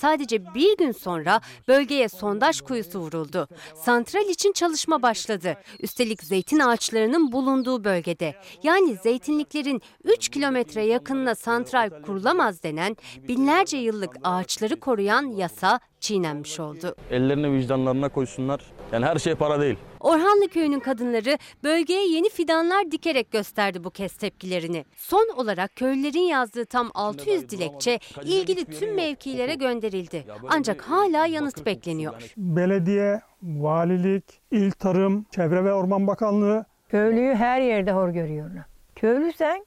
Sadece bir gün sonra bölgeye sondaj kuyusu vuruldu. Santral için çalışma başladı. Üstelik zeytin ağaçlarının bulunduğu bölgede. Yani zeytinliklerin 3 kilometre yakınına santral kurulamaz denen binlerce yıllık ağaçları koruyan yasa çiğnenmiş oldu. Ellerini vicdanlarına koysunlar. Yani her şey para değil. Orhanlı köyünün kadınları bölgeye yeni fidanlar dikerek gösterdi bu kez tepkilerini. Son olarak köylülerin yazdığı tam 600 dilekçe ilgili tüm mevkilere gönderildi. Ancak hala yanıt bekleniyor. Belediye, valilik, il tarım, çevre ve orman bakanlığı. Köylüyü her yerde hor görüyorlar. Köylüsen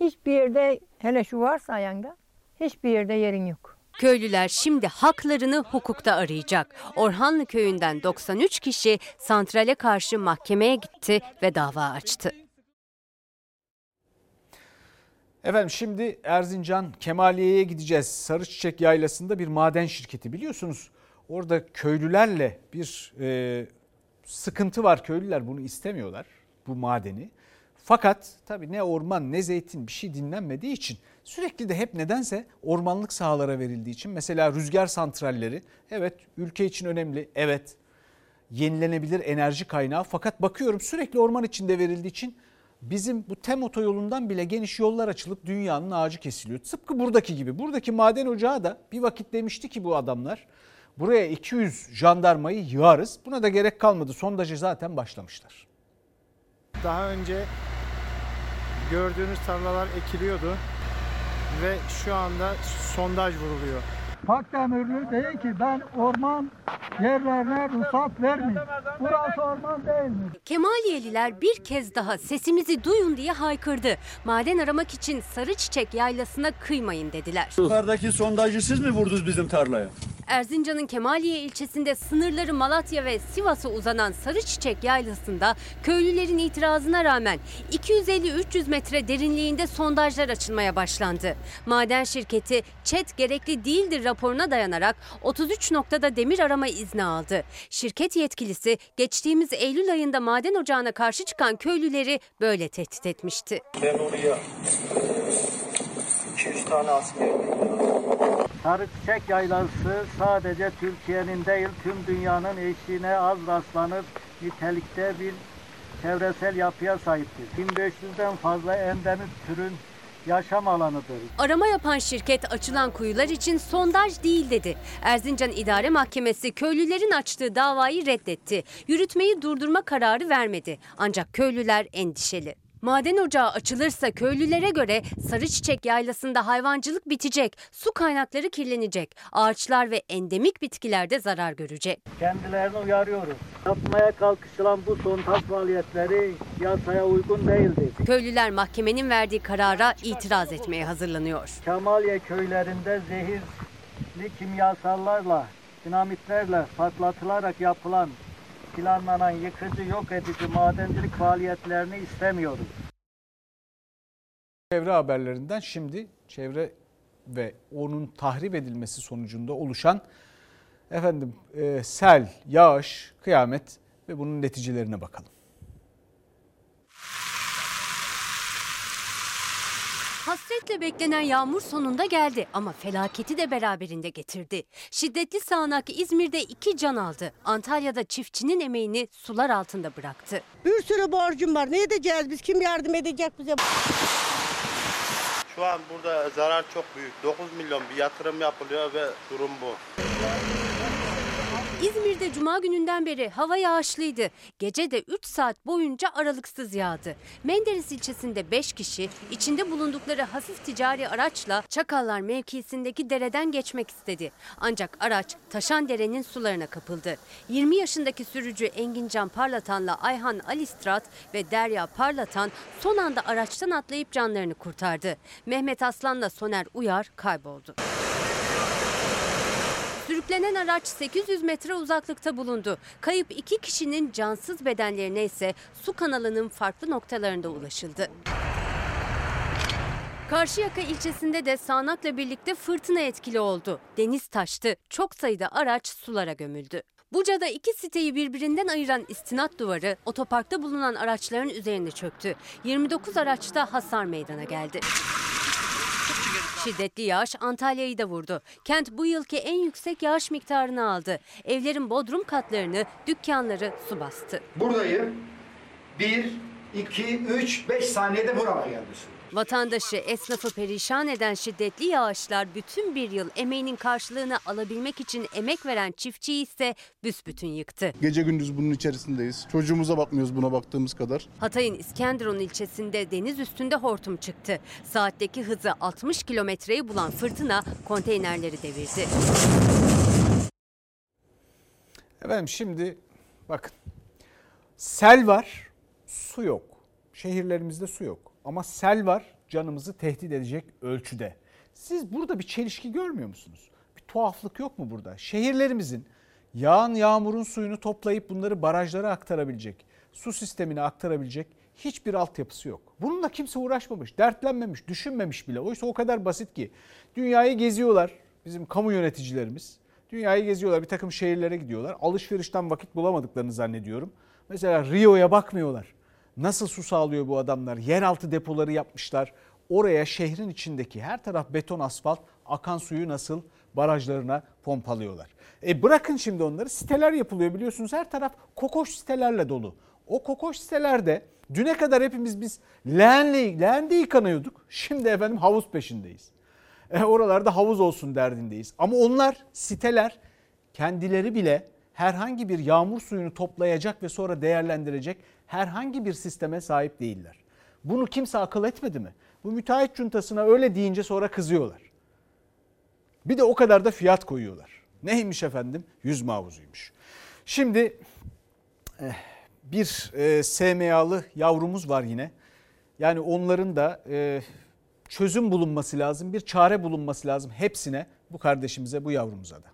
hiçbir yerde hele şu varsa ayağında hiçbir yerde yerin yok. Köylüler şimdi haklarını hukukta arayacak. Orhanlı köyünden 93 kişi santrale karşı mahkemeye gitti ve dava açtı. Efendim şimdi Erzincan Kemaliye'ye gideceğiz. Sarıçiçek Yaylası'nda bir maden şirketi biliyorsunuz. Orada köylülerle bir e, sıkıntı var. Köylüler bunu istemiyorlar bu madeni. Fakat tabii ne orman ne zeytin bir şey dinlenmediği için sürekli de hep nedense ormanlık sahalara verildiği için mesela rüzgar santralleri evet ülke için önemli evet yenilenebilir enerji kaynağı fakat bakıyorum sürekli orman içinde verildiği için bizim bu TEM otoyolundan bile geniş yollar açılıp dünyanın ağacı kesiliyor. Tıpkı buradaki gibi buradaki maden ocağı da bir vakit demişti ki bu adamlar buraya 200 jandarmayı yığarız buna da gerek kalmadı sondajı zaten başlamışlar. Daha önce gördüğünüz tarlalar ekiliyordu ve şu anda sondaj vuruluyor. Pakdemirli değil ki ben orman yerlerine ruhsat vermeyeyim. Burası orman değil mi? Kemaliyeliler bir kez daha sesimizi duyun diye haykırdı. Maden aramak için sarı çiçek yaylasına kıymayın dediler. Yukarıdaki sondajı siz mi vurdunuz bizim tarlaya? Erzincan'ın Kemaliye ilçesinde sınırları Malatya ve Sivas'a uzanan Sarıçiçek Yaylası'nda köylülerin itirazına rağmen 250-300 metre derinliğinde sondajlar açılmaya başlandı. Maden şirketi ÇED gerekli değildir raporuna dayanarak 33 noktada demir arama izni aldı. Şirket yetkilisi geçtiğimiz Eylül ayında maden ocağına karşı çıkan köylüleri böyle tehdit etmişti. Ben oraya 200 tane asker Sarı çiçek yaylası sadece Türkiye'nin değil tüm dünyanın eşiğine az rastlanır nitelikte bir çevresel yapıya sahiptir. 1500'den fazla endemik türün yaşam alanıdır. Arama yapan şirket açılan kuyular için sondaj değil dedi. Erzincan İdare Mahkemesi köylülerin açtığı davayı reddetti. Yürütmeyi durdurma kararı vermedi. Ancak köylüler endişeli. Maden ocağı açılırsa köylülere göre Sarıçiçek Yaylası'nda hayvancılık bitecek, su kaynakları kirlenecek, ağaçlar ve endemik bitkiler de zarar görecek. Kendilerini uyarıyoruz. Yapmaya kalkışılan bu sondaj faaliyetleri yasaya uygun değildir. Köylüler mahkemenin verdiği karara itiraz etmeye hazırlanıyor. Kemalye köylerinde zehirli kimyasallarla, dinamitlerle patlatılarak yapılan planlanan yıkıcı yok edici madencilik faaliyetlerini istemiyoruz. Çevre haberlerinden şimdi çevre ve onun tahrip edilmesi sonucunda oluşan efendim e, sel, yağış, kıyamet ve bunun neticelerine bakalım. Hasretle beklenen yağmur sonunda geldi ama felaketi de beraberinde getirdi. Şiddetli sağanak İzmir'de iki can aldı. Antalya'da çiftçinin emeğini sular altında bıraktı. Bir sürü borcum var. Ne edeceğiz biz? Kim yardım edecek bize? Şu an burada zarar çok büyük. 9 milyon bir yatırım yapılıyor ve durum bu. İzmir'de cuma gününden beri hava yağışlıydı. Gece de 3 saat boyunca aralıksız yağdı. Menderes ilçesinde 5 kişi içinde bulundukları hafif ticari araçla Çakallar mevkisindeki dereden geçmek istedi. Ancak araç taşan derenin sularına kapıldı. 20 yaşındaki sürücü Engincan Parlatan'la Ayhan Alistrat ve Derya Parlatan son anda araçtan atlayıp canlarını kurtardı. Mehmet Aslan'la Soner Uyar kayboldu. Sürüklenen araç 800 metre uzaklıkta bulundu. Kayıp iki kişinin cansız bedenlerine ise su kanalının farklı noktalarında ulaşıldı. Karşıyaka ilçesinde de sağanakla birlikte fırtına etkili oldu. Deniz taştı. Çok sayıda araç sulara gömüldü. Buca'da iki siteyi birbirinden ayıran istinat duvarı otoparkta bulunan araçların üzerine çöktü. 29 araçta hasar meydana geldi. Şiddetli yağış Antalya'yı da vurdu. Kent bu yılki en yüksek yağış miktarını aldı. Evlerin bodrum katlarını, dükkanları su bastı. Buradayım. 1, 2, 3, 5 saniyede burama geldi su. Vatandaşı, esnafı perişan eden şiddetli yağışlar bütün bir yıl emeğinin karşılığını alabilmek için emek veren çiftçiyi ise büsbütün yıktı. Gece gündüz bunun içerisindeyiz. Çocuğumuza bakmıyoruz buna baktığımız kadar. Hatay'ın İskenderun ilçesinde deniz üstünde hortum çıktı. Saatteki hızı 60 kilometreyi bulan fırtına konteynerleri devirdi. Efendim şimdi bakın sel var su yok. Şehirlerimizde su yok ama sel var canımızı tehdit edecek ölçüde. Siz burada bir çelişki görmüyor musunuz? Bir tuhaflık yok mu burada? Şehirlerimizin yağan yağmurun suyunu toplayıp bunları barajlara aktarabilecek, su sistemine aktarabilecek hiçbir altyapısı yok. Bununla kimse uğraşmamış, dertlenmemiş, düşünmemiş bile. Oysa o kadar basit ki. Dünyayı geziyorlar bizim kamu yöneticilerimiz. Dünyayı geziyorlar, bir takım şehirlere gidiyorlar. Alışverişten vakit bulamadıklarını zannediyorum. Mesela Rio'ya bakmıyorlar. Nasıl su sağlıyor bu adamlar? Yeraltı depoları yapmışlar. Oraya şehrin içindeki her taraf beton asfalt akan suyu nasıl barajlarına pompalıyorlar. E bırakın şimdi onları siteler yapılıyor biliyorsunuz her taraf kokoş sitelerle dolu. O kokoş sitelerde düne kadar hepimiz biz leğenle, leğende yıkanıyorduk. Şimdi efendim havuz peşindeyiz. E, oralarda havuz olsun derdindeyiz. Ama onlar siteler kendileri bile herhangi bir yağmur suyunu toplayacak ve sonra değerlendirecek herhangi bir sisteme sahip değiller. Bunu kimse akıl etmedi mi? Bu müteahhit cuntasına öyle deyince sonra kızıyorlar. Bir de o kadar da fiyat koyuyorlar. Neymiş efendim? Yüz mavuzuymuş. Şimdi eh, bir e, SMA'lı yavrumuz var yine. Yani onların da e, çözüm bulunması lazım, bir çare bulunması lazım hepsine, bu kardeşimize, bu yavrumuza da.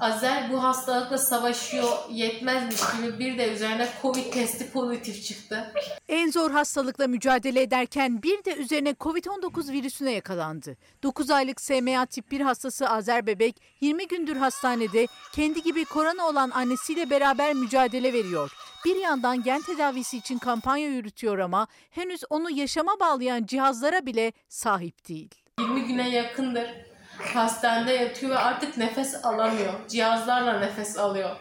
Azer bu hastalıkla savaşıyor yetmezmiş gibi bir de üzerine Covid testi pozitif çıktı. En zor hastalıkla mücadele ederken bir de üzerine Covid-19 virüsüne yakalandı. 9 aylık SMA tip 1 hastası Azer Bebek 20 gündür hastanede kendi gibi korona olan annesiyle beraber mücadele veriyor. Bir yandan gen tedavisi için kampanya yürütüyor ama henüz onu yaşama bağlayan cihazlara bile sahip değil. 20 güne yakındır hastanede yatıyor ve artık nefes alamıyor. Cihazlarla nefes alıyor.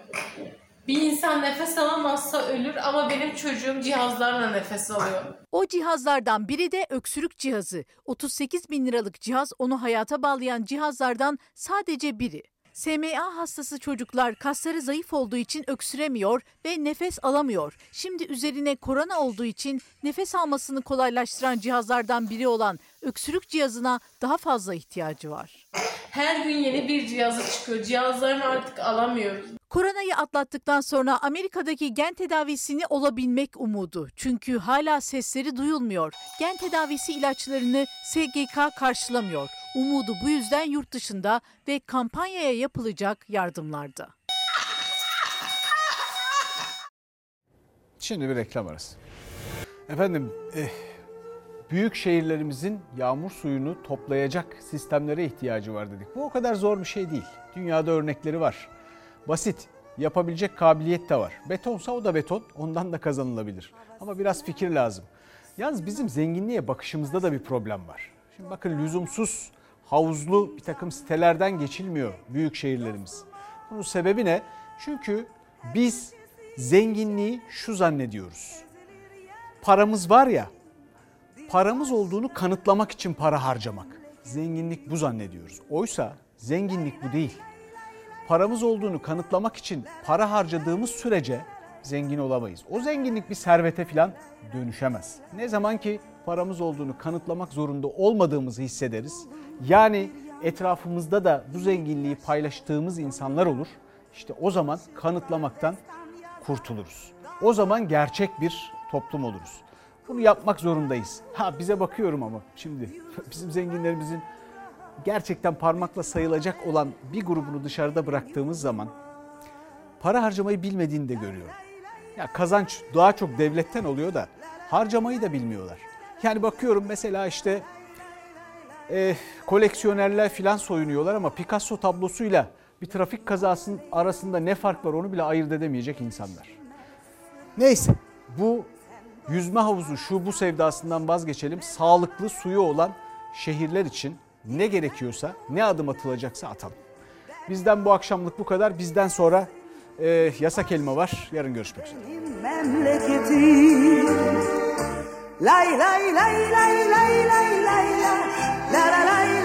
Bir insan nefes alamazsa ölür ama benim çocuğum cihazlarla nefes alıyor. O cihazlardan biri de öksürük cihazı. 38 bin liralık cihaz onu hayata bağlayan cihazlardan sadece biri. SMA hastası çocuklar kasları zayıf olduğu için öksüremiyor ve nefes alamıyor. Şimdi üzerine korona olduğu için nefes almasını kolaylaştıran cihazlardan biri olan öksürük cihazına daha fazla ihtiyacı var. Her gün yeni bir cihazı çıkıyor. Cihazlarını artık alamıyoruz. Koronayı atlattıktan sonra Amerika'daki gen tedavisini olabilmek umudu. Çünkü hala sesleri duyulmuyor. Gen tedavisi ilaçlarını SGK karşılamıyor. Umudu bu yüzden yurt dışında ve kampanyaya yapılacak yardımlarda. Şimdi bir reklam arası. Efendim eh, büyük şehirlerimizin yağmur suyunu toplayacak sistemlere ihtiyacı var dedik. Bu o kadar zor bir şey değil. Dünyada örnekleri var. Basit, yapabilecek kabiliyet de var. Betonsa o da beton, ondan da kazanılabilir. Ama biraz fikir lazım. Yalnız bizim zenginliğe bakışımızda da bir problem var. Şimdi bakın lüzumsuz havuzlu bir takım sitelerden geçilmiyor büyük şehirlerimiz. Bunun sebebi ne? Çünkü biz zenginliği şu zannediyoruz. Paramız var ya, paramız olduğunu kanıtlamak için para harcamak. Zenginlik bu zannediyoruz. Oysa zenginlik bu değil. Paramız olduğunu kanıtlamak için para harcadığımız sürece zengin olamayız. O zenginlik bir servete falan dönüşemez. Ne zaman ki paramız olduğunu kanıtlamak zorunda olmadığımızı hissederiz. Yani etrafımızda da bu zenginliği paylaştığımız insanlar olur. İşte o zaman kanıtlamaktan kurtuluruz. O zaman gerçek bir toplum oluruz. Bunu yapmak zorundayız. Ha bize bakıyorum ama şimdi bizim zenginlerimizin gerçekten parmakla sayılacak olan bir grubunu dışarıda bıraktığımız zaman para harcamayı bilmediğini de görüyorum. Ya kazanç daha çok devletten oluyor da harcamayı da bilmiyorlar. Yani bakıyorum mesela işte e, koleksiyonerler filan soyunuyorlar ama Picasso tablosuyla bir trafik kazasının arasında ne fark var onu bile ayırt edemeyecek insanlar. Neyse bu yüzme havuzu şu bu sevdasından vazgeçelim. Sağlıklı suyu olan şehirler için ne gerekiyorsa ne adım atılacaksa atalım. Bizden bu akşamlık bu kadar. Bizden sonra e, yasak elma var. Yarın görüşmek üzere. Lay, lay, lay, lay, lay, lay, lay, la la lay.